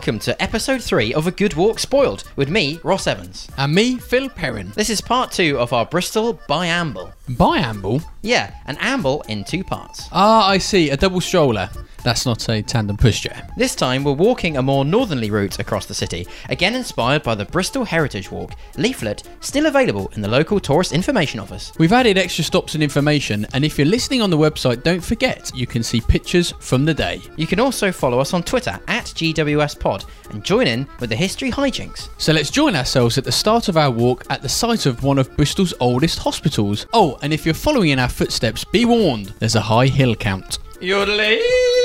Welcome to episode 3 of A Good Walk Spoiled with me, Ros Evans. And me, Phil Perrin. This is part 2 of our Bristol Biamble. Biamble? Yeah, an amble in two parts. Ah, I see. A double stroller. That's not a tandem pushchair. This time we're walking a more northerly route across the city, again inspired by the Bristol Heritage Walk, leaflet still available in the local tourist information office. We've added extra stops and information, and if you're listening on the website, don't forget you can see pictures from the day. You can also follow us on Twitter at GWSPod and join in with the history hijinks. So let's join ourselves at the start of our walk at the site of one of Bristol's oldest hospitals. Oh, and if you're following in our footsteps, be warned, there's a high hill count. Yodeling!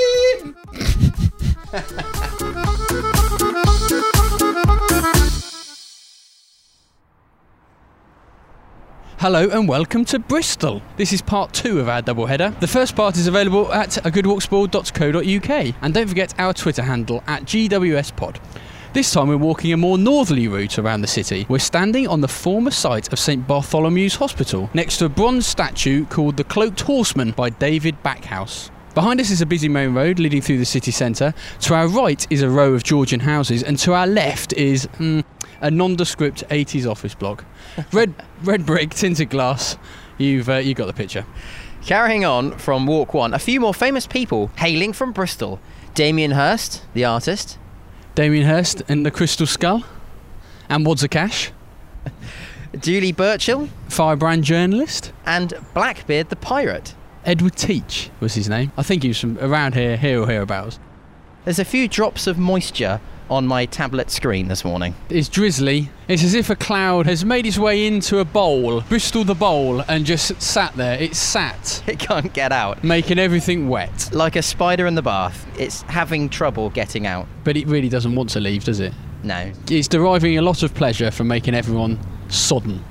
Hello and welcome to Bristol. This is part two of our double header. The first part is available at agoodwalkspoiled.co.uk and don't forget our Twitter handle at GWSPod. This time we're walking a more northerly route around the city. We're standing on the former site of St Bartholomew's Hospital, next to a bronze statue called the Cloaked Horseman by David Backhouse. Behind us is a busy main road leading through the city centre. To our right is a row of Georgian houses, and to our left is mm, a nondescript 80s office block. Red, red brick, tinted glass. You've uh, you got the picture. Carrying on from Walk 1, a few more famous people hailing from Bristol. Damien Hirst, the artist. Damien Hirst and the Crystal Skull, and Wads of Cash, Julie Burchill, firebrand journalist. and Blackbeard the pirate. Edward Teach was his name. I think he was from around here, here or hereabouts. There's a few drops of moisture on my tablet screen this morning. It's drizzly. It's as if a cloud has made its way into a bowl, Bristol the bowl, and just sat there. It's sat, It can't get out. making everything wet. Like a spider in the bath, it's having trouble getting out. But it really doesn't want to leave, does it? No. It's deriving a lot of pleasure from making everyone sodden.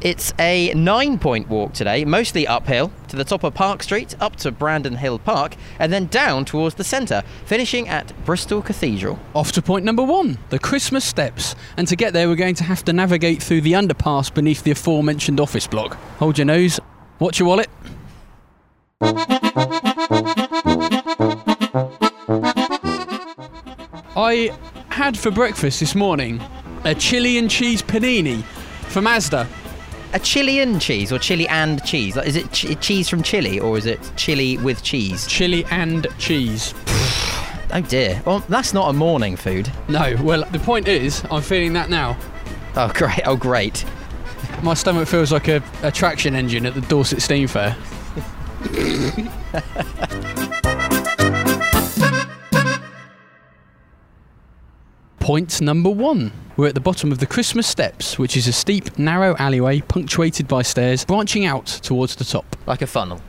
It's a nine point walk today, mostly uphill, to the top of Park Street, up to Brandon Hill Park, and then down towards the centre, finishing at Bristol Cathedral. Off to point number one, the Christmas steps. And to get there, we're going to have to navigate through the underpass beneath the aforementioned office block. Hold your nose, watch your wallet. I had for breakfast this morning a chili and cheese panini from Asda. A chili and cheese, or chili and cheese? Like, Is it ch- cheese from Chile, or is it chili with cheese? Chili and cheese. Oh dear. Well, that's not a morning food. No, well, the point is, I'm feeling that now. Oh great. Oh great. My stomach feels like a, a traction engine at the Dorset Steam Fair. Point number one. We're at the bottom of the Christmas Steps, which is a steep, narrow alleyway punctuated by stairs branching out towards the top. Like a funnel.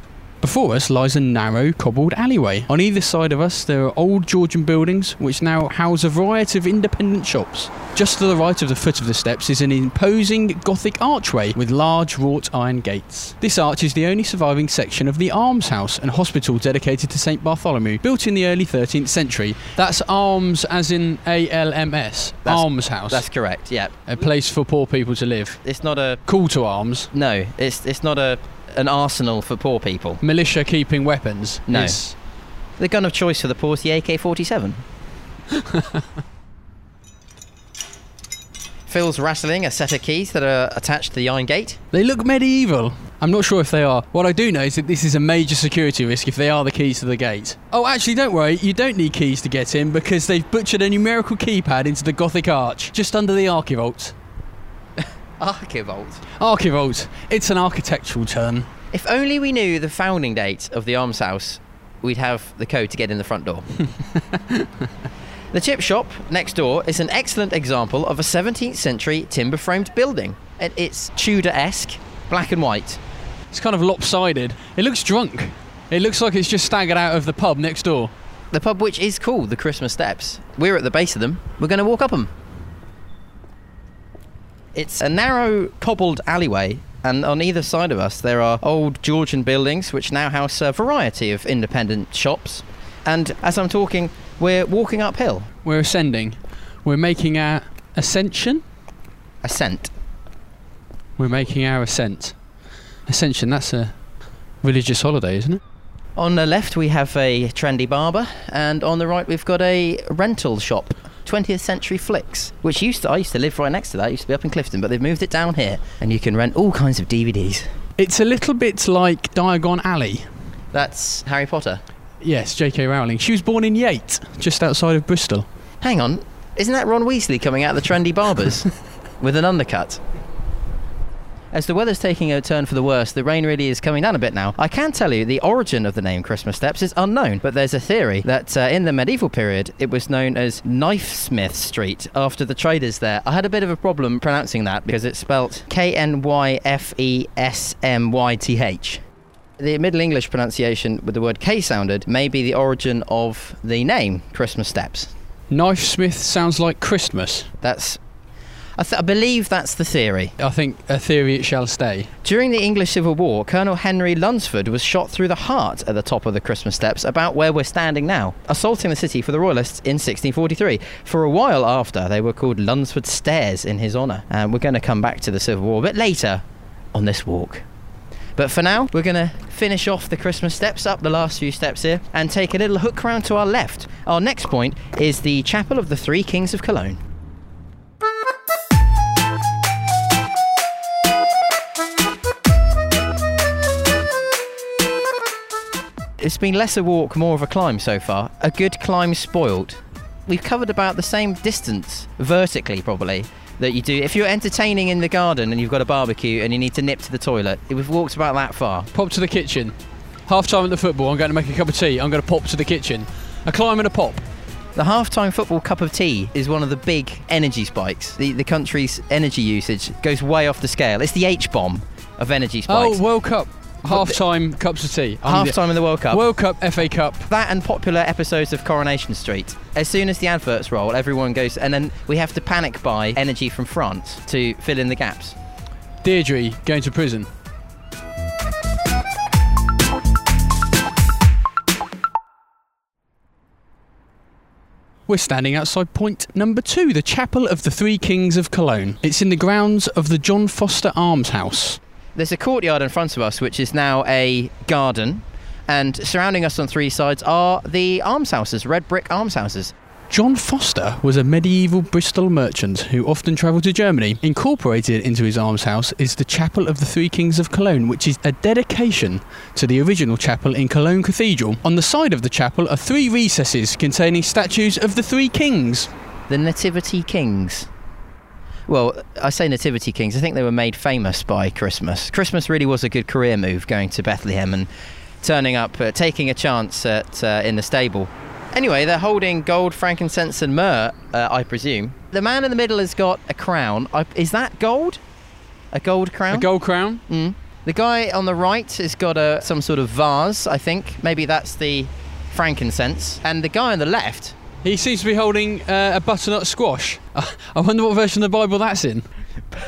Before us lies a narrow, cobbled alleyway. On either side of us, there are old Georgian buildings which now house a variety of independent shops. Just to the right of the foot of the steps is an imposing Gothic archway with large wrought iron gates. This arch is the only surviving section of the almshouse and hospital dedicated to St Bartholomew, built in the early 13th century. That's alms as in A L M S. Almshouse. That's correct. Yeah. a place for poor people to live. It's not a. Call to arms. No. It's it's not a an arsenal for poor people. Militia keeping weapons. No. It's- The gun of choice for the poor is the AK-47. Phil's rattling a set of keys that are attached to the iron gate. They look medieval. I'm not sure if they are. What I do know is that this is a major security risk if they are the keys to the gate. Oh, actually, don't worry, you don't need keys to get in because they've butchered a numerical keypad into the Gothic arch, just under the archivolt. Archivolt. Archivolt, it's an architectural term. If only we knew the founding date of the almshouse, we'd have the code to get in the front door. the chip shop next door is an excellent example of a 17th century timber framed building. It- It's Tudor esque, black and white. It's kind of lopsided. It looks drunk. It looks like it's just staggered out of the pub next door. The pub, which is called the Christmas Steps, we're at the base of them. We're going to walk up them. It's a narrow, cobbled alleyway, and on either side of us there are old Georgian buildings which now house a variety of independent shops. And as I'm talking, we're walking uphill. We're ascending. We're making our ascension. Ascent. We're making our ascent. Ascension, that's a religious holiday, isn't it? On the left, we have a trendy barber, and on the right, we've got a rental shop. 20th Century Flicks, which used to I used to live right next to that. I used to be up in Clifton, but they've moved it down here, and you can rent all kinds of DVDs. It's a little bit like Diagon Alley. That's Harry Potter. Yes, J.K. Rowling. She was born in Yate, just outside of Bristol. Hang on, isn't that Ron Weasley coming out of the trendy barbers with an undercut? As the weather's taking a turn for the worse, the rain really is coming down a bit now. I can tell you the origin of the name Christmas Steps is unknown, but there's a theory that uh, in the medieval period it was known as Knifesmith Street after the traders there. I had a bit of a problem pronouncing that because it's spelt K N Y F E S M Y T H. The Middle English pronunciation with the word K sounded may be the origin of the name Christmas Steps. Knife Smith sounds like Christmas. That's. I, th- I believe that's the theory. I think a theory it shall stay. During the English Civil War, Colonel Henry Lunsford was shot through the heart at the top of the Christmas steps, about where we're standing now, assaulting the city for the Royalists in 1643. For a while after, they were called Lunsford Stairs in his honour. And uh, we're going to come back to the Civil War a bit later on this walk. But for now, we're going to finish off the Christmas steps up the last few steps here and take a little hook round to our left. Our next point is the Chapel of the Three Kings of Cologne. It's been less a walk, more of a climb so far. A good climb spoilt. We've covered about the same distance, vertically probably, that you do. If you're entertaining in the garden and you've got a barbecue and you need to nip to the toilet, we've walked about that far. Pop to the kitchen. Half time at the football, I'm going to make a cup of tea. I'm going to pop to the kitchen. A climb and a pop. The halftime football cup of tea is one of the big energy spikes. The, the country's energy usage goes way off the scale. It's the H bomb of energy oh, spikes. Oh, World Cup. Half time cups of tea. Half time in the World Cup. World Cup, FA Cup. that and popular episodes of Coronation Street. As soon as the adverts roll, everyone goes, and then we have to panic buy energy from France to fill in the gaps. Deirdre going to prison. We're standing outside point number two, the Chapel of the Three Kings of Cologne. It's in the grounds of the John Foster Arms House. There's a courtyard in front of us, which is now a garden, and surrounding us on three sides are the almshouses, red brick almshouses. John Foster was a medieval Bristol merchant who often travelled to Germany. Incorporated into his almshouse is the Chapel of the Three Kings of Cologne, which is a dedication to the original chapel in Cologne Cathedral. On the side of the chapel are three recesses containing statues of the three kings. The Nativity Kings. Well, I say Nativity Kings, I think they were made famous by Christmas. Christmas really was a good career move, going to Bethlehem and turning up, uh, taking a chance at uh, in the stable. Anyway, they're holding gold, frankincense, and myrrh, uh, I presume. The man in the middle has got a crown. I, is that gold? A gold crown? A gold crown. Mm. The guy on the right has got a some sort of vase, I think. Maybe that's the frankincense. And the guy on the left, He seems to be holding uh, a butternut squash. I wonder what version of the Bible that's in.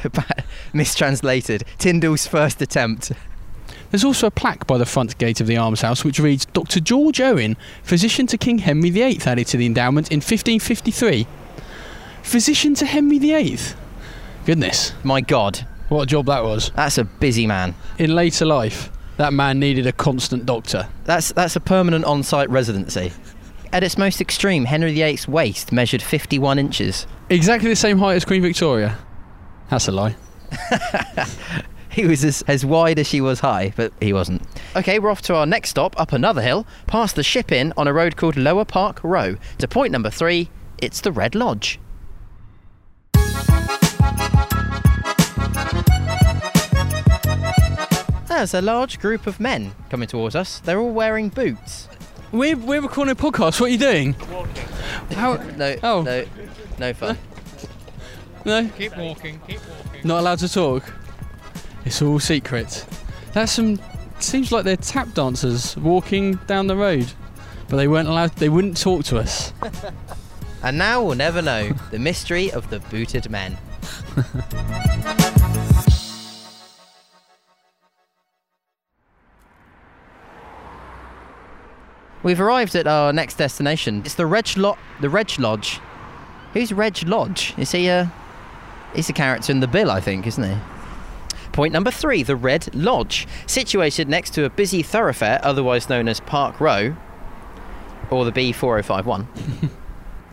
mistranslated, Tyndale's first attempt. There's also a plaque by the front gate of the almshouse which reads Dr. George Owen, physician to King Henry VIII, added to the endowment in 1553. Physician to Henry VIII? Goodness, My God, what a job that was. that's a busy man. In later life, that man needed a constant doctor. That's that's a permanent on-site residency. At its most extreme, Henry VIII's waist measured 51 inches. Exactly the same height as Queen Victoria. That's a lie. He was as, as wide as she was high, but he wasn't. Okay, we're off to our next stop, up another hill, past the ship inn on a road called Lower Park Row. To point number three, it's the Red Lodge. There's a large group of men coming towards us. They're all wearing boots. We're, we're recording a podcast. What are you doing? How? No, Oh. no, no fun. No? Keep walking, keep walking. Not allowed to talk. It's all secret. That's some. Seems like they're tap dancers walking down the road, but they weren't allowed. They wouldn't talk to us. And now we'll never know the mystery of the booted men. We've arrived at our next destination. It's the Reg Lo- the Reg Lodge. Who's Reg Lodge? Is he a he's a character in the bill, I think, isn't he? Point number three, the Red Lodge, situated next to a busy thoroughfare, otherwise known as Park Row, or the B4051.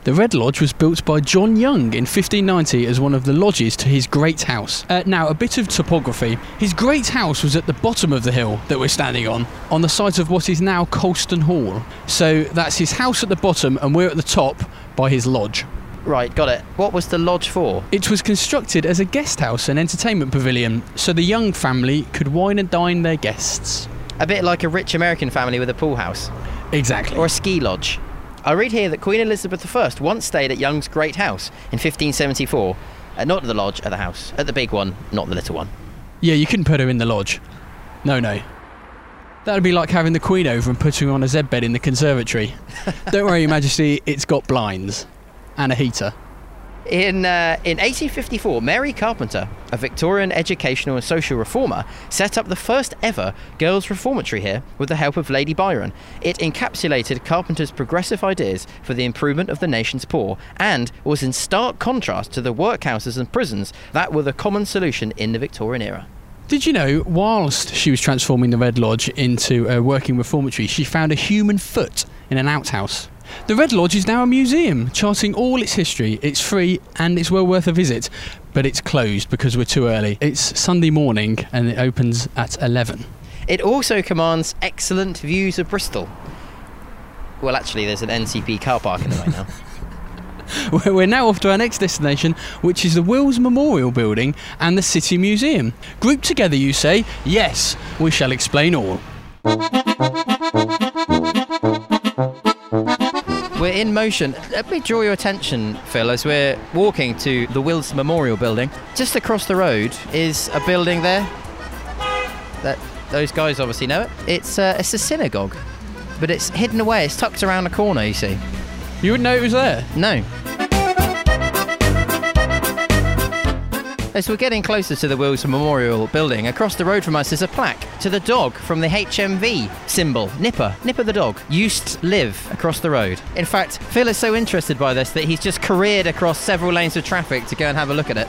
The Red Lodge was built by John Young in 1590 as one of the lodges to his great house. Uh, now, a bit of topography. His great house was at the bottom of the hill that we're standing on, on the site of what is now Colston Hall. So that's his house at the bottom, and we're at the top by his lodge. Right, got it. What was the lodge for? It was constructed as a guest house and entertainment pavilion, so the Young family could wine and dine their guests. A bit like a rich American family with a pool house, Exactly. or a ski lodge. I read here that Queen Elizabeth I once stayed at Young's great house in 1574. Uh, not at the lodge, at the house. At the big one, not the little one. Yeah, you couldn't put her in the lodge. No, no. That'd be like having the Queen over and putting her on a Z bed in the conservatory. Don't worry, Your Majesty, it's got blinds and a heater. In, uh, in 1854, Mary Carpenter, a Victorian educational and social reformer, set up the first ever girls' reformatory here with the help of Lady Byron. It encapsulated Carpenter's progressive ideas for the improvement of the nation's poor and was in stark contrast to the workhouses and prisons that were the common solution in the Victorian era. Did you know, whilst she was transforming the Red Lodge into a working reformatory, she found a human foot in an outhouse? The Red Lodge is now a museum, charting all its history. It's free and it's well worth a visit, but it's closed because we're too early. It's Sunday morning and it opens at 11. It also commands excellent views of Bristol. Well, actually, there's an NCP car park in the way now. We're now off to our next destination, which is the Wills Memorial Building and the City Museum. Grouped together, you say? Yes, we shall explain all. We're in motion. Let me draw your attention, Phil, as we're walking to the Wills Memorial Building. Just across the road is a building there. That those guys obviously know it. It's uh, it's a synagogue, but it's hidden away. It's tucked around a corner. You see? You wouldn't know it was there. No. As we're getting closer to the Wills Memorial Building, across the road from us is a plaque to the dog from the HMV symbol. Nipper, Nipper the dog, used to live across the road. In fact, Phil is so interested by this that he's just careered across several lanes of traffic to go and have a look at it.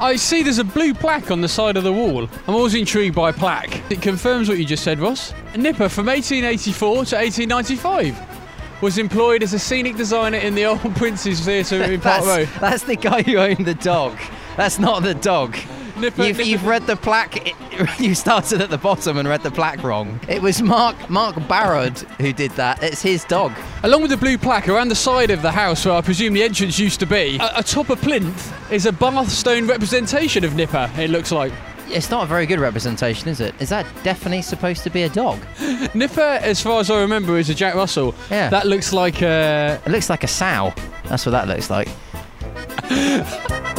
I see there's a blue plaque on the side of the wall. I'm always intrigued by plaque. It confirms what you just said, Ros. Nipper from 1884 to 1895 was employed as a scenic designer in the Old Prince's Theatre in Park Row. that's, that's the guy who owned the dog. That's not the dog. Nipper, You've, Nipper- you've read the plaque. it- You started at the bottom and read the plaque wrong. It was Mark Mark Barraud who did that. It's his dog. Along with the blue plaque around the side of the house where I presume the entrance used to be, atop a plinth is a Bath stone representation of Nipper, it looks like. It's not a very good representation, is it? Is that definitely supposed to be a dog? Nipper, as far as I remember, is a Jack Russell. Yeah. That looks like a. It looks like a sow. That's what that looks like.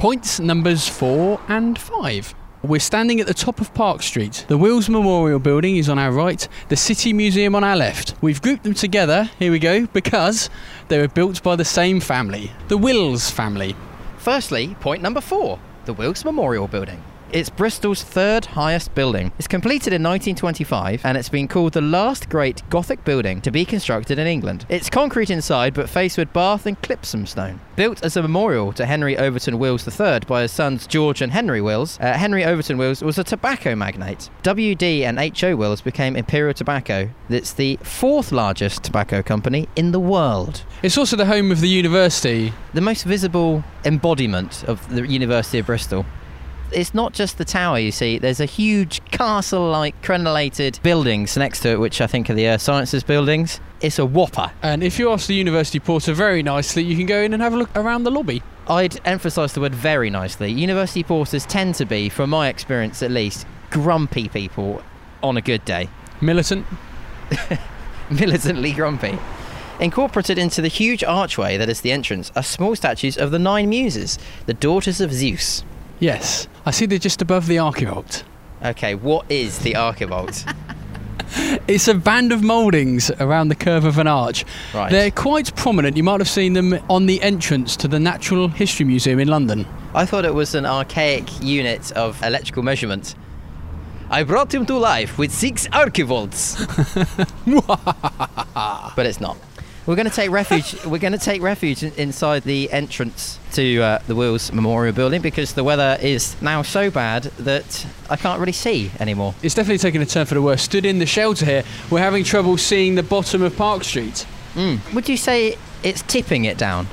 Points numbers four and five. We're standing at the top of Park Street. The Wills Memorial Building is on our right, the City Museum on our left. We've grouped them together, here we go, because they were built by the same family, the Wills family. Firstly, point number four the Wills Memorial Building. It's Bristol's third highest building. It's completed in 1925 and it's been called the last great Gothic building to be constructed in England. It's concrete inside but faced with Bath and Clipsham stone. Built as a memorial to Henry Overton Wills III by his sons George and Henry Wills, uh, Henry Overton Wills was a tobacco magnate. WD and H.O. Wills became Imperial Tobacco. It's the fourth largest tobacco company in the world It's also the home of the university. the most visible embodiment of the University of Bristol. It's not just the tower, you see. There's a huge castle-like crenellated buildings next to it, which I think are the Earth Sciences buildings. It's a whopper. And if you ask the university porter very nicely, you can go in and have a look around the lobby. I'd emphasise the word very nicely. University porters tend to be, from my experience at least, grumpy people on a good day. Militant. militantly grumpy. Incorporated into the huge archway that is the entrance are small statues of the nine muses, the daughters of Zeus. Yes. I see they're just above the archivolt. Okay, what is the archivolt? It's a band of mouldings around the curve of an arch. Right. They're quite prominent. You might have seen them on the entrance to the Natural History Museum in London. I thought it was an archaic unit of electrical measurement. I brought him to life with six archivolts. but it's not. We're going to take refuge. we're going to take refuge in, inside the entrance to uh, the Wills Memorial Building because the weather is now so bad that I can't really see anymore. It's definitely taken a turn for the worse. Stood in the shelter here, we're having trouble seeing the bottom of Park Street. Mm. Would you say it's tipping it down?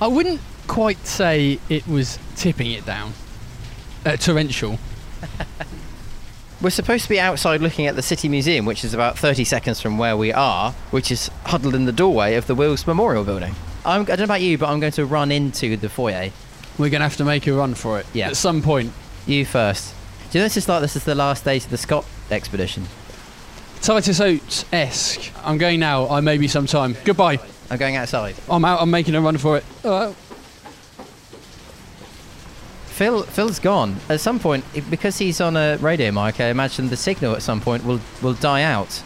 I wouldn't quite say it was tipping it down. Uh, torrential. We're supposed to be outside looking at the City Museum, which is about 30 seconds from where we are, which is huddled in the doorway of the Wills Memorial Building. I'm, I don't know about you, but I'm going to run into the foyer. We're going to have to make a run for it Yeah. at some point. You first. Do you know this is like this is the last days of the Scott expedition? Titus Oates esque. I'm going now. I may be some time. Goodbye. I'm going outside. I'm out. I'm making a run for it. Uh, Phil, Phil's gone. At some point, because he's on a radio mic, I imagine the signal at some point will will die out.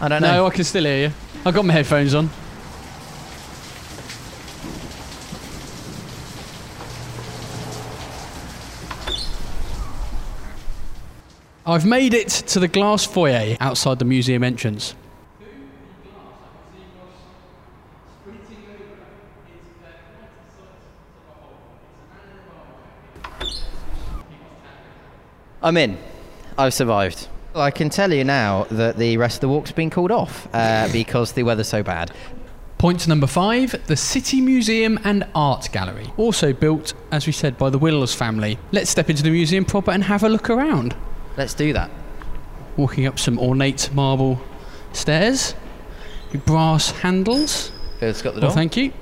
I don't know. no, I can still hear you. I've got my headphones on. I've made it to the glass foyer outside the museum entrance. I'm in. I've survived. I can tell you now that the rest of the walk's been called off uh, because the weather's so bad. Point number five the City Museum and Art Gallery. Also built, as we said, by the Wills family. Let's step into the museum proper and have a look around. Let's do that. Walking up some ornate marble stairs, brass handles. Phil's got the Well, door. thank you.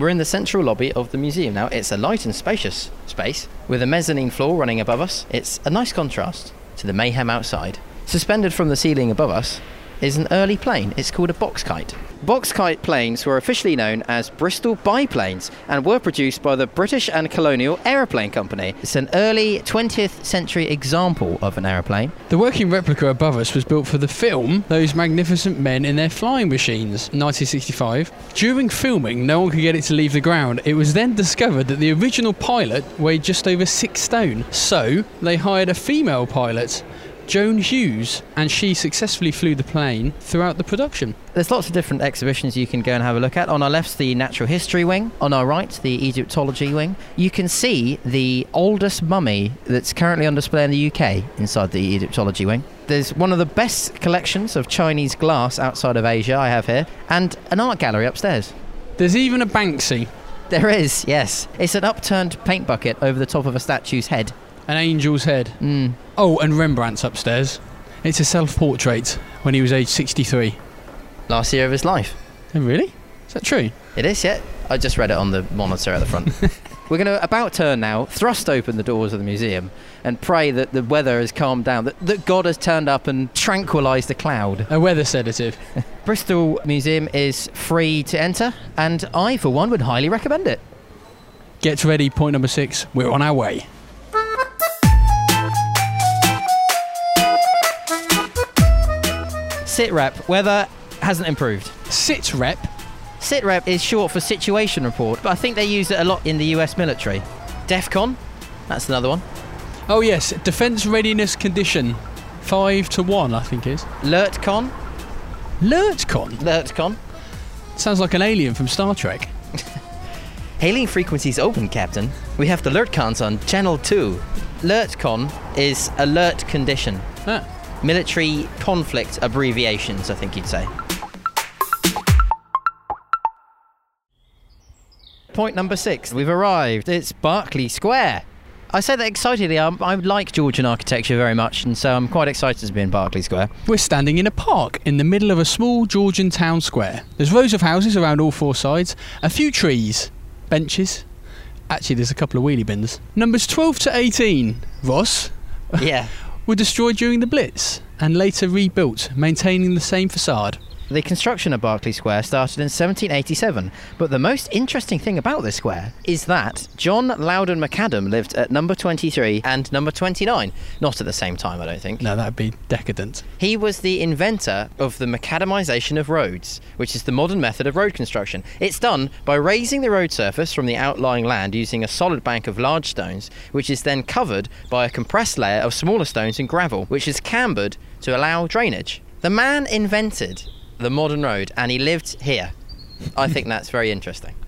We're in the central lobby of the museum now. It's a light and spacious space with a mezzanine floor running above us. It's a nice contrast to the mayhem outside. Suspended from the ceiling above us is an early plane. It's called a box kite. Box kite planes were officially known as Bristol biplanes and were produced by the British and Colonial Aeroplane Company. It's an early 20th century example of an aeroplane. The working replica above us was built for the film Those Magnificent Men in Their Flying Machines, 1965. During filming, no one could get it to leave the ground. It was then discovered that the original pilot weighed just over six stone. So, they hired a female pilot, Joan Hughes, and she successfully flew the plane throughout the production. There's lots of different exhibitions you can go and have a look at. On our left's the natural history wing. On our right, the Egyptology wing. You can see the oldest mummy that's currently on display in the UK inside the Egyptology wing. There's one of the best collections of Chinese glass outside of Asia I have here, and an art gallery upstairs. There's even a Banksy, There is, yes. It's an upturned paint bucket over the top of a statue's head. an angel's head. Mm. Oh, and Rembrandt's upstairs. It's a self portrait when he was age 63. Last year of his life. Oh, really? Is that true? It is, yeah. I just read it on the monitor at the front. We're going to about turn now, thrust open the doors of the museum, and pray that the weather has calmed down, that, that God has turned up and tranquilised the cloud. A weather sedative. Bristol Museum is free to enter, and I, for one, would highly recommend it. Get ready, point number six. We're on our way. Sit rep, weather hasn't improved. Sit rep. Sit rep is short for situation report, but I think they use it a lot in the US military. DEFCON, that's another one. Oh, yes, defence readiness condition. Five to one, I think is. LERTCON, LERTCON. LERTCON. Sounds like an alien from Star Trek. Hailing frequencies open, Captain. We have the LERTCONs on Channel 2. LERTCON is alert condition. Ah, Military conflict abbreviations, I think you'd say. Point number six. We've arrived. It's Berkeley Square. I say that excitedly. I, I like Georgian architecture very much, and so I'm quite excited to be in Berkeley Square. we're standing in a park in the middle of a small Georgian town square. There's rows of houses around all four sides, a few trees, benches. Actually, there's a couple of wheelie bins. Numbers 12 to 18. Ros, Yeah. were destroyed during the Blitz and later rebuilt, maintaining the same facade. The construction of Berkeley Square started in 1787, but the most interesting thing about this square is that John Loudon McAdam lived at number 23 and number 29. Not at the same time, I don't think. No, that'd be decadent. He was the inventor of the macadamisation of roads, which is the modern method of road construction. It's done by raising the road surface from the outlying land using a solid bank of large stones, which is then covered by a compressed layer of smaller stones and gravel, which is cambered to allow drainage. The man invented the modern road, and he lived here. I think that's very interesting.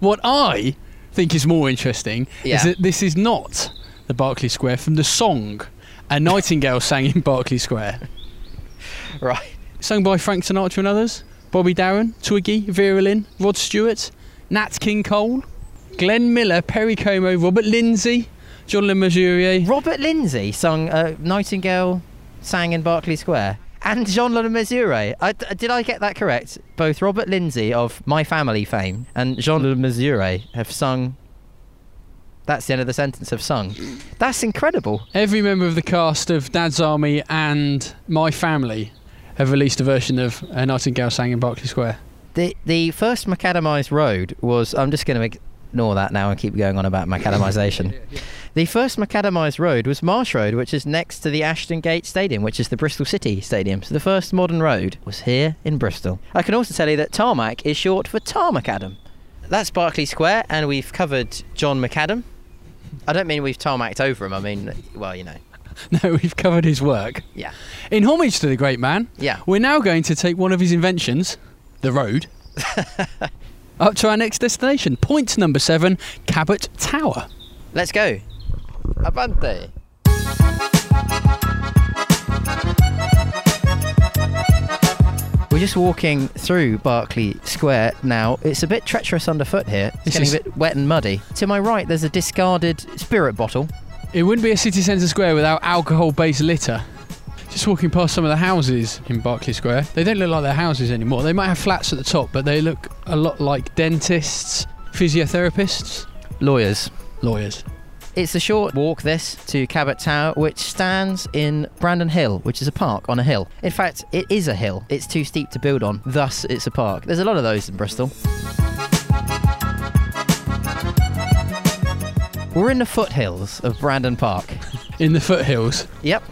What I think is more interesting Yeah. is that this is not the Berkeley Square from the song A Nightingale sang in Berkeley Square. Right. Sung by Frank Sinatra and others. Bobby Darin, Twiggy, Vera Lynn, Rod Stewart, Nat King Cole, Glenn Miller, Perry Como, Robert Lindsay, John Le Mesurier. Robert Lindsay sung uh, Nightingale sang in Berkeley Square. And Jean Le Mesurier. I, did I get that correct? Both Robert Lindsay of My Family fame and Jean Le Mesurier have sung. That's the end of the sentence. Have sung. That's incredible. Every member of the cast of Dad's Army and My Family have released a version of A Nightingale sang in Berkeley Square. The the first macadamized road was. I'm just going to ignore that now and keep going on about macadamization. The first macadamized road was Marsh Road, which is next to the Ashton Gate Stadium, which is the Bristol City Stadium. So the first modern road was here in Bristol. I can also tell you that tarmac is short for Tarmac Adam. That's Berkeley Square, and we've covered John McAdam. I don't mean we've tarmacked over him. I mean, well, you know, No, we've covered his work. yeah, In homage to the great man, yeah. we're now going to take one of his inventions, the road, up to our next destination. Point number seven, Cabot Tower. Let's go. Avante. We're just walking through Berkeley Square now. It's a bit treacherous underfoot here. It's This getting is- a bit wet and muddy. To my right, there's a discarded spirit bottle. It wouldn't be a city centre square without alcohol-based litter. Just walking past some of the houses in Berkeley Square, they don't look like they're houses anymore. They might have flats at the top, but they look a lot like dentists, physiotherapists, Lawyers. lawyers. It's a short walk, this, to Cabot Tower, which stands in Brandon Hill, which is a park on a hill. In fact, it is a hill. It's too steep to build on, thus, it's a park. There's a lot of those in Bristol. We're in the foothills of Brandon Park. In the foothills. Yep.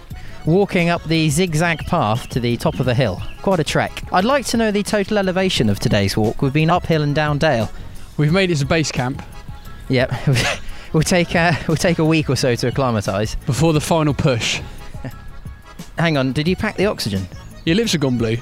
Walking up the zigzag path to the top of the hill. Quite a trek. I'd like to know the total elevation of today's walk. We've been uphill and down dale. We've made it to base camp Yep. we'll take a, we'll take a week or so to acclimatise. before the final push. Hang on, did you pack the oxygen? Your lips have gone blue.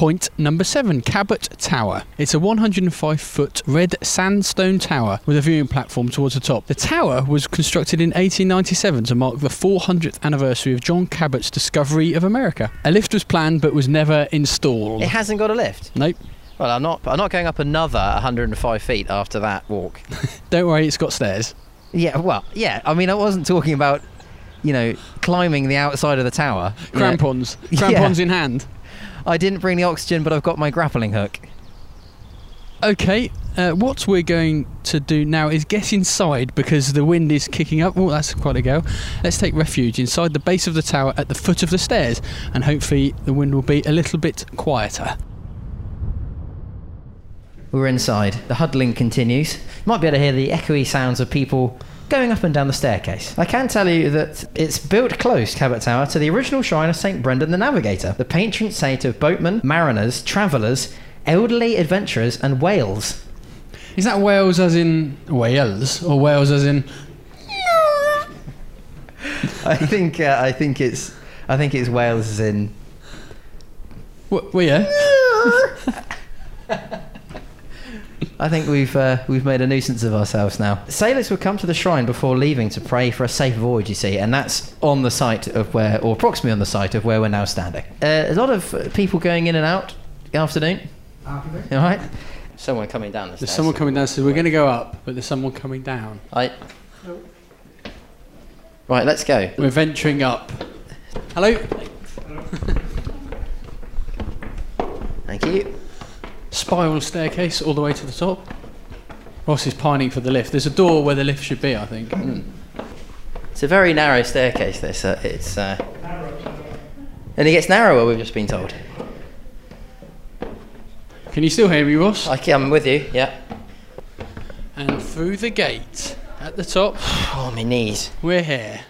Point number seven, Cabot Tower. It's a 105 foot red sandstone tower with a viewing platform towards the top. The tower was constructed in 1897 to mark the 400th anniversary of John Cabot's discovery of America. A lift was planned but was never installed. It hasn't got a lift. Nope. Well, I'm not. I'm not going up another 105 feet after that walk. Don't worry, it's got stairs. Yeah. Well, yeah. I mean, I wasn't talking about, you know, climbing the outside of the tower. You know, Crampons. Yeah. In hand. I didn't bring the oxygen, but I've got my grappling hook. Okay, uh, what we're going to do now is get inside because the wind is kicking up. Oh, that's quite a go. Let's take refuge inside the base of the tower at the foot of the stairs, and hopefully the wind will be a little bit quieter. We're inside. The huddling continues. You might be able to hear the echoey sounds of people going up and down the staircase. I can tell you that it's built close, Cabot Tower, to the original shrine of St. Brendan the Navigator, the patron saint of boatmen, mariners, travellers, elderly adventurers, and whales. Is that Wales as in Wales, or Wales as in? I think uh, I think it's I think it's Wales as in W- well, yeah. I think we've uh, we've made a nuisance of ourselves now. Sailors would come to the shrine before leaving to pray for a safe voyage. You see, and that's on the site of where, or approximately on the site of where we're now standing. Uh, a lot of uh, people going in and out. Afternoon. Afternoon. All right. Someone coming down the There's stairs. someone coming down, so we're going to go up, but there's someone coming down. I... Right, let's go. We're venturing up. Hello. Thank you. Spiral staircase all the way to the top. Ros is pining for the lift. There's a door where the lift should be, I think. It's a very narrow staircase. This. Uh, it's. Uh, and it gets narrower. We've just been told. Can you still hear me, Ros? I, can, I'm with you. Yeah. And through the gate at the top, Oh, my knees. we're here.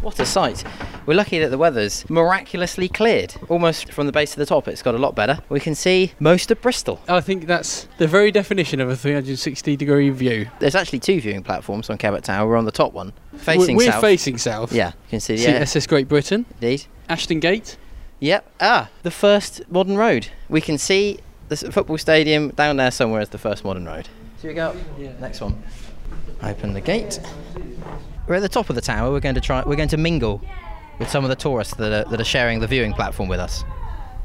What a sight. We're lucky that the weather's miraculously cleared. Almost from the base to the top, it's got a lot better. We can see most of Bristol. I think that's the very definition of a 360 degree view. There's actually two viewing platforms on Cabot Tower. We're on the top one, facing we're, we're south. facing south. Yeah, you can see the See air. SS Great Britain. Indeed. Ashton Gate. Yep. Ah, the first modern road. We can see the football stadium down there somewhere as the first modern road. Should we go? Yeah. Next one. Open the gate. We're at the top of the tower. We're going to try. We're going to mingle with some of the tourists that are, that are sharing the viewing platform with us.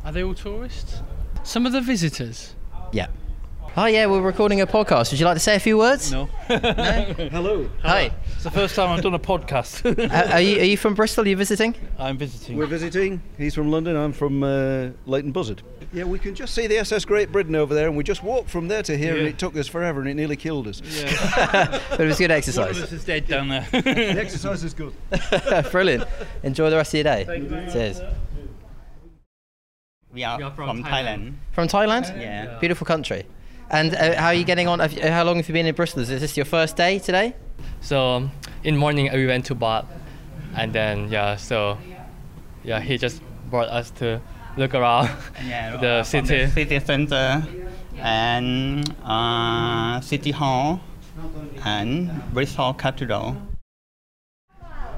Are they all tourists? Some of the visitors. Yeah. Oh yeah, we're recording a podcast. Would you like to say a few words? No. Hello. Hi. It's the first time I've done a podcast. Uh, are you are you from Bristol? Are you visiting? I'm visiting. We're visiting. He's from London. I'm from uh, Leighton Buzzard. Yeah, we can just see the SS Great Britain over there, and we just walked from there to here, and it took us forever, and it nearly killed us. yeah. But it was good One of exercise. us is dead down there. The exercise is good. Brilliant. Enjoy the rest of your day. Cheers. We are, We are from, from Thailand. From Thailand? Yeah. Beautiful country. And uh, how are you getting on? Have you, how long have you been in Bristol? Is this your first day today? So um, in morning we went to Bath, and then yeah, so yeah, he just brought us to look around Yeah, the uh, city. the city center and uh, city hall and Bristol Cathedral.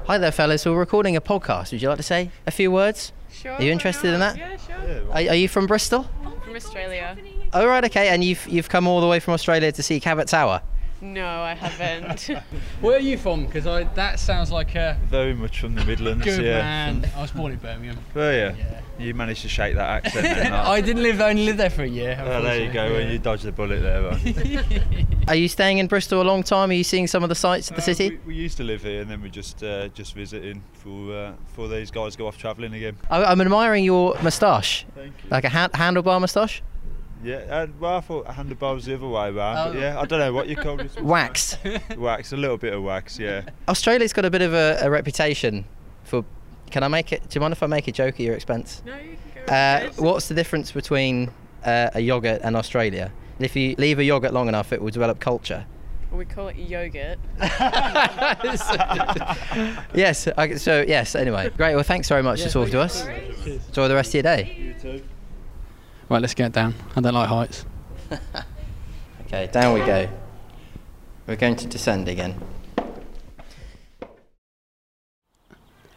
Hi there, fellas. We're recording a podcast. Would you like to say a few words? Sure. Are you interested in that? Yeah, sure. Are, are you from Bristol? From Australia. Oh, right, okay. And you've you've come all the way from Australia to see Cabot Tower. No, I haven't. Where are you from? Because that sounds like a Very much from the Midlands, good yeah. man. I was born in Birmingham. Oh yeah. You managed to shake that accent. I didn't live. I only lived there for a year. Oh, there you go. Well, you dodged the bullet there. But. Are you staying in Bristol a long time? Are you seeing some of the sights of the Uh, city? we, we used to live here, and then we just uh, just visiting for uh, for these guys go off travelling again. I, I'm admiring your moustache, Thank you. like a ha- handlebar moustache, Yeah, and, well, I thought handlebar was the other way around, Oh. but yeah, I don't know what you call it. wax. Wax, a little bit of wax, yeah. Australia's got a bit of a, a reputation for. Can I make it? Do you mind if I make a joke at your expense? no, you can go. Uh, what's the difference between uh, a yogurt and Australia? If you leave a yogurt long enough, it will develop culture. We call it yogurt. yes. I, so yes. Anyway, great. Well, thanks very much for talking to us. Enjoy the rest of your day. You too. Right, let's get down. I don't like heights. Okay, down we go. We're going to descend again.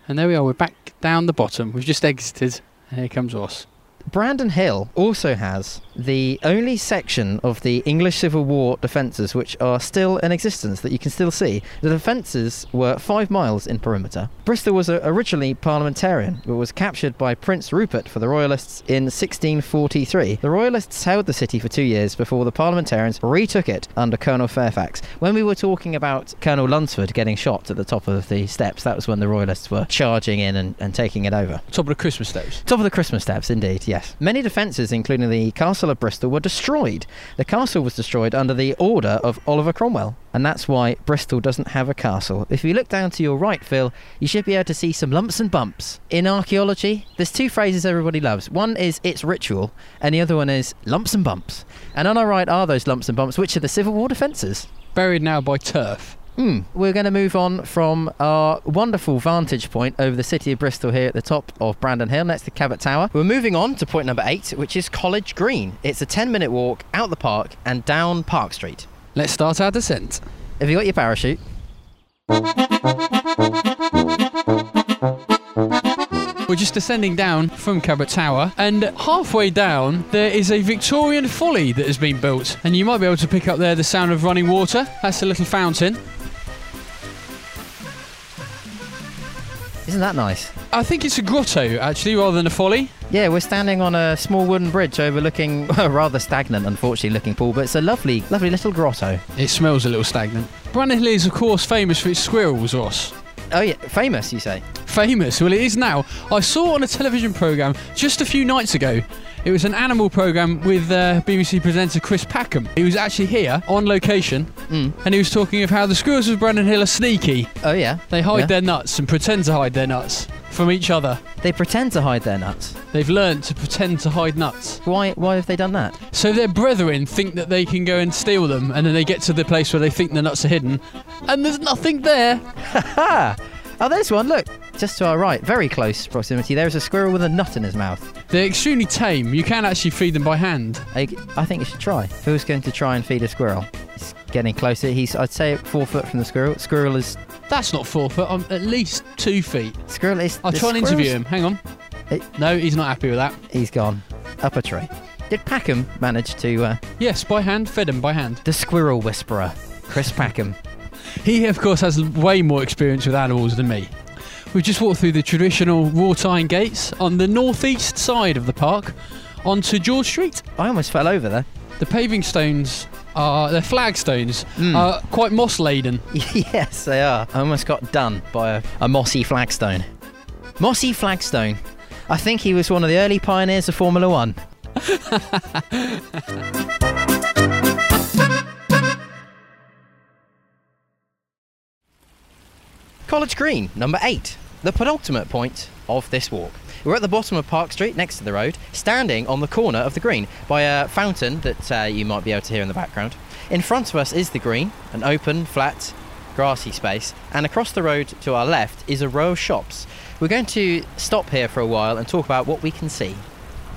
And there we are. We're back down the bottom. We've just exited. And here comes Ros. Brandon Hill also has the only section of the English Civil War defences which are still in existence that you can still see. The defences were five miles in perimeter. Bristol was uh, originally parliamentarian, but was captured by Prince Rupert for the Royalists in 1643. The Royalists held the city for two years before the parliamentarians retook it under Colonel Fairfax. When we were talking about Colonel Lunsford getting shot at the top of the steps, that was when the Royalists were charging in and, and taking it over. Top of the Christmas steps. Top of the Christmas steps, indeed, yes. Many defences, including the Castle of Bristol, were destroyed. The castle was destroyed under the order of Oliver Cromwell, and that's why Bristol doesn't have a castle. If you look down to your right, Phil, you should be able to see some lumps and bumps. In archaeology, there's two phrases everybody loves. One is it's ritual, and the other one is lumps and bumps. And on our right are those lumps and bumps, which are the Civil War defences. Buried now by turf. Hmm. We're going to move on from our wonderful vantage point over the city of Bristol here at the top of Brandon Hill next to Cabot Tower. We're moving on to point number eight, which is College Green. It's a 10 minute walk out the park and down Park Street. Let's start our descent. Have you got your parachute? We're just descending down from Cabot Tower, and halfway down there is a Victorian folly that has been built, and you might be able to pick up there the sound of running water. That's a little fountain. Isn't that nice? I think it's a grotto actually, rather than a folly. Yeah, we're standing on a small wooden bridge overlooking a rather stagnant, unfortunately, looking pool, but it's a lovely, lovely little grotto. It smells a little stagnant. Brandon is of course famous for its squirrels, Ross. Oh, yeah, famous, you say? Famous? Well, it is now. I saw on a television programme just a few nights ago. It was an animal programme with uh, BBC presenter Chris Packham. He was actually here on location, Mm. and he was talking of how the squirrels of Brandon Hill are sneaky. Oh, yeah. They hide Yeah. their nuts and pretend to hide their nuts from each other. They pretend to hide their nuts. They've learned to pretend to hide nuts. Why, why have they done that? So their brethren think that they can go and steal them, and then they get to the place where they think the nuts are hidden, and there's nothing there. Ha! Oh, there's one. Look, just to our right, very close proximity. There is a squirrel with a nut in his mouth. They're extremely tame. You can actually feed them by hand. I, I think you should try. Who's going to try and feed a squirrel. He's getting closer. He's, I'd say, four foot from the squirrel. Squirrel is, That's not four foot. I'm at least two feet. squirrel is. I'll try and interview him. Hang on. No, he's not happy with that. He's gone up a tree. Did Packham manage to uh, Yes, by hand, fed him by hand. the squirrel whisperer, Chris Packham? He, of course, has way more experience with animals than me. We've just walked through the traditional wrought iron gates on the northeast side of the park onto George Street. I almost fell over there. The paving stones are, they're flagstones, Mm. are quite moss laden. yes, they are. I almost got done by a, a mossy flagstone. Mossy flagstone. I think he was one of the early pioneers of Formula One. College Green, number eight, the penultimate point of this walk. We're at the bottom of Park Street, next to the road, standing on the corner of the green by a fountain that uh, you might be able to hear in the background. In front of us is the green, an open, flat, grassy space, and across the road to our left is a row of shops. We're going to stop here for a while and talk about what we can see.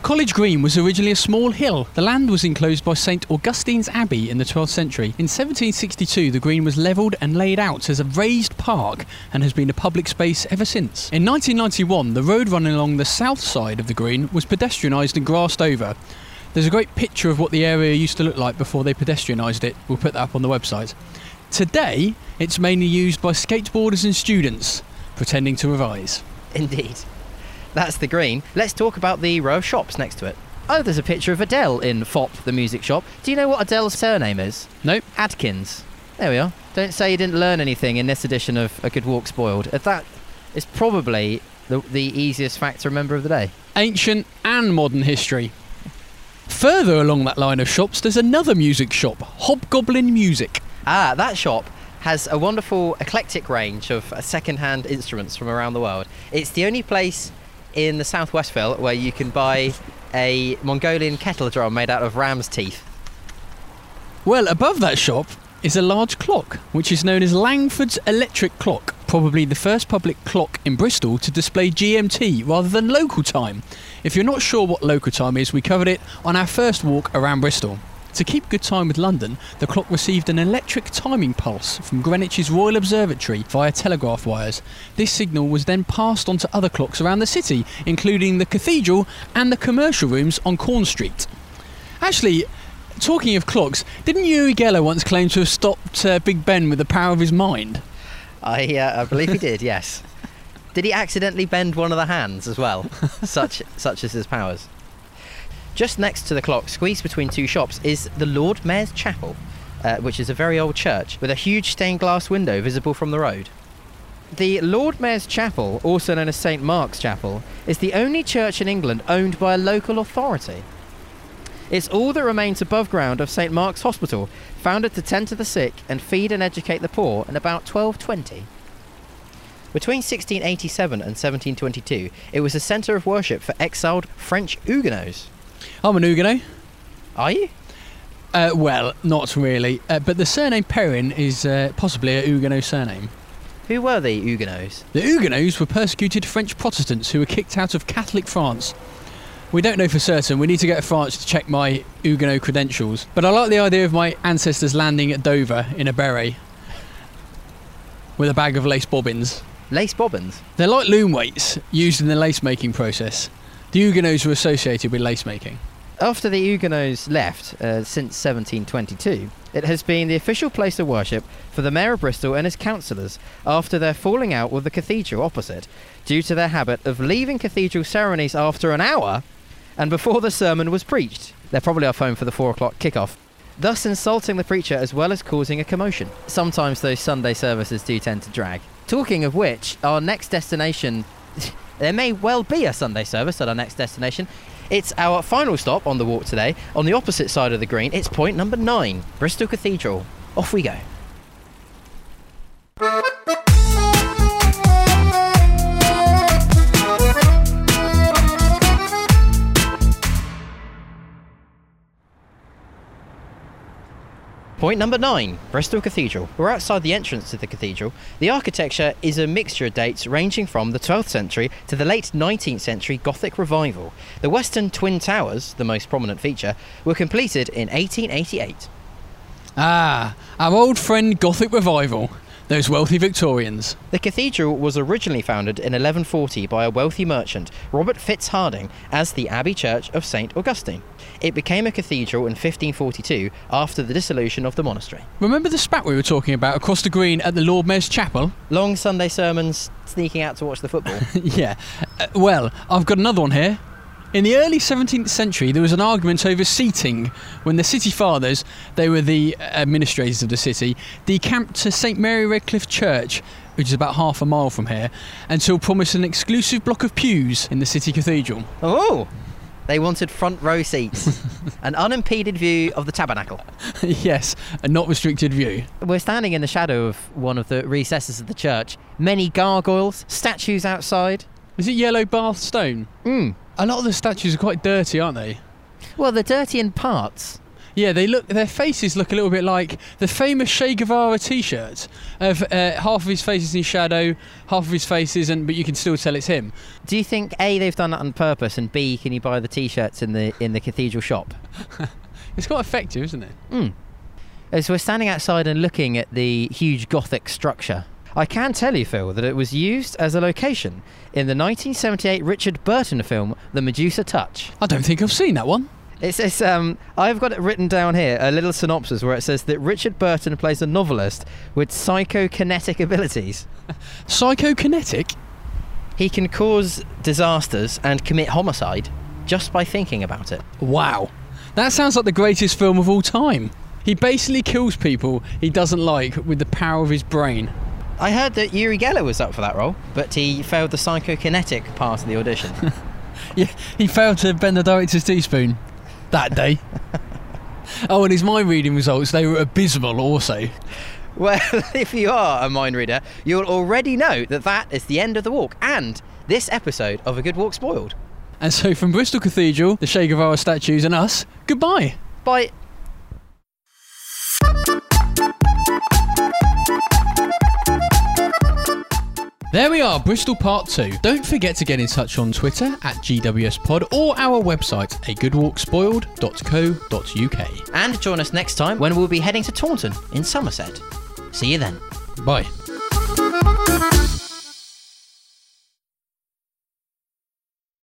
College Green was originally a small hill. The land was enclosed by St Augustine's Abbey in the 12th century. In 1762, the green was levelled and laid out as a raised park and has been a public space ever since. In 1991, the road running along the south side of the green was pedestrianised and grassed over. There's a great picture of what the area used to look like before they pedestrianised it. We'll put that up on the website. Today, it's mainly used by skateboarders and students pretending to revise. Indeed. That's the green. Let's talk about the row of shops next to it. Oh, there's a picture of Adele in Fopp, the music shop. Do you know what Adele's surname is? Nope. Adkins. There we are. Don't say you didn't learn anything in this edition of A Good Walk Spoiled. Uh, That is probably the, the easiest fact to remember of the day. ancient and modern history. Further along that line of shops, there's another music shop, Hobgoblin Music. Ah, that shop has a wonderful eclectic range of second-hand instruments from around the world. It's the only place in the southwest Phil where you can buy a Mongolian kettle drum made out of ram's teeth. Well, above that shop is a large clock, which is known as Langford's Electric Clock, probably the first public clock in Bristol to display GMT rather than local time. If you're not sure what local time is, we covered it on our first walk around Bristol. To keep good time with London, the clock received an electric timing pulse from Greenwich's Royal Observatory via telegraph wires. This signal was then passed on to other clocks around the city, including the cathedral and the commercial rooms on Corn Street. Actually, talking of clocks, didn't Uri Geller once claim to have stopped uh, Big Ben with the power of his mind? I, uh, I believe he did, yes. Did he accidentally bend one of the hands as well? such, such as his powers. Just next to the clock, squeezed between two shops, is the Lord Mayor's Chapel, uh, which is a very old church with a huge stained glass window visible from the road. The Lord Mayor's Chapel, also known as St Mark's Chapel, is the only church in England owned by a local authority. It's all that remains above ground of St Mark's Hospital, founded to tend to the sick and feed and educate the poor in about 1220. Between 1687 and 1722, it was a centre of worship for exiled French Huguenots. I'm an Huguenot. Are you? Uh, well, not really, uh, but the surname Perrin is uh, possibly a Huguenot surname. Who were the Huguenots? The Huguenots were persecuted French Protestants who were kicked out of Catholic France. We don't know for certain. We need to go to France to check my Huguenot credentials. But I like the idea of my ancestors landing at Dover in a beret with a bag of lace bobbins. Lace bobbins. They're like loom weights used in the lace making process. The Huguenots were associated with lace making. After the Huguenots left uh, since 1722, it has been the official place of worship for the Mayor of Bristol and his councillors after their falling out with the cathedral opposite, due to their habit of leaving cathedral ceremonies after an hour and before the sermon was preached. They're probably off home for the four o'clock kickoff. Thus insulting the preacher as well as causing a commotion. Sometimes those Sunday services do tend to drag. Talking of which, our next destination there may well be a Sunday service at our next destination. It's our final stop on the walk today. On the opposite side of the green, it's point number nine, Bristol Cathedral. Off we go. Point number nine, Bristol Cathedral. We're outside the entrance to the cathedral. The architecture is a mixture of dates ranging from the 12th century to the late 19th century Gothic revival. The western twin towers, the most prominent feature, were completed in 1888. Ah, our old friend Gothic Revival. Those wealthy Victorians. The cathedral was originally founded in 1140 by a wealthy merchant, Robert Fitzharding, as the Abbey Church of St. Augustine. It became a cathedral in 1542 after the dissolution of the monastery. Remember the spat we were talking about across the green at the Lord Mayor's Chapel? Long Sunday sermons, sneaking out to watch the football. yeah. Uh, well, I've got another one here. In the early 17th century, there was an argument over seating when the city fathers, they were the administrators of the city, decamped to St Mary Redcliffe Church, which is about half a mile from here, and so promised an exclusive block of pews in the city cathedral. oh! They wanted front row seats, an unimpeded view of the tabernacle. yes, a not restricted view. We're standing in the shadow of one of the recesses of the church. Many gargoyles, statues outside. Is it yellow bath stone? Mm. A lot of the statues are quite dirty, aren't they? Well, they're dirty in parts. Yeah, they look. Their faces look a little bit like the famous Che Guevara T-shirt. Of uh, half of his face is in shadow, half of his face isn't, but you can still tell it's him. Do you think A they've done that on purpose and B can you buy the t-shirts in the in the cathedral shop? It's quite effective, isn't it? Mm. As we're standing outside and looking at the huge Gothic structure, I can tell you, Phil, that it was used as a location in the 1978 Richard Burton film The Medusa Touch. I don't think I've seen that one. It says, um, I've got it written down here, a little synopsis where it says that Richard Burton plays a novelist with psychokinetic abilities. Psychokinetic. He can cause disasters and commit homicide just by thinking about it. Wow, that sounds like the greatest film of all time. He basically kills people he doesn't like with the power of his brain. I heard that Uri Geller was up for that role, but he failed the psychokinetic part of the audition. Yeah, he failed to bend the director's teaspoon that day. oh, and his mind reading results, they were abysmal also. well, if you are a mind reader, you'll already know that that is the end of the walk and this episode of A Good Walk Spoiled. And so from Bristol Cathedral, the Che Guevara statues, and us, goodbye. Bye. There we are, Bristol Part 2. Don't forget to get in touch on Twitter at GWSPod or our website, agoodwalkspoiled.co.uk. And join us next time when we'll be heading to Taunton in Somerset. See you then. Bye.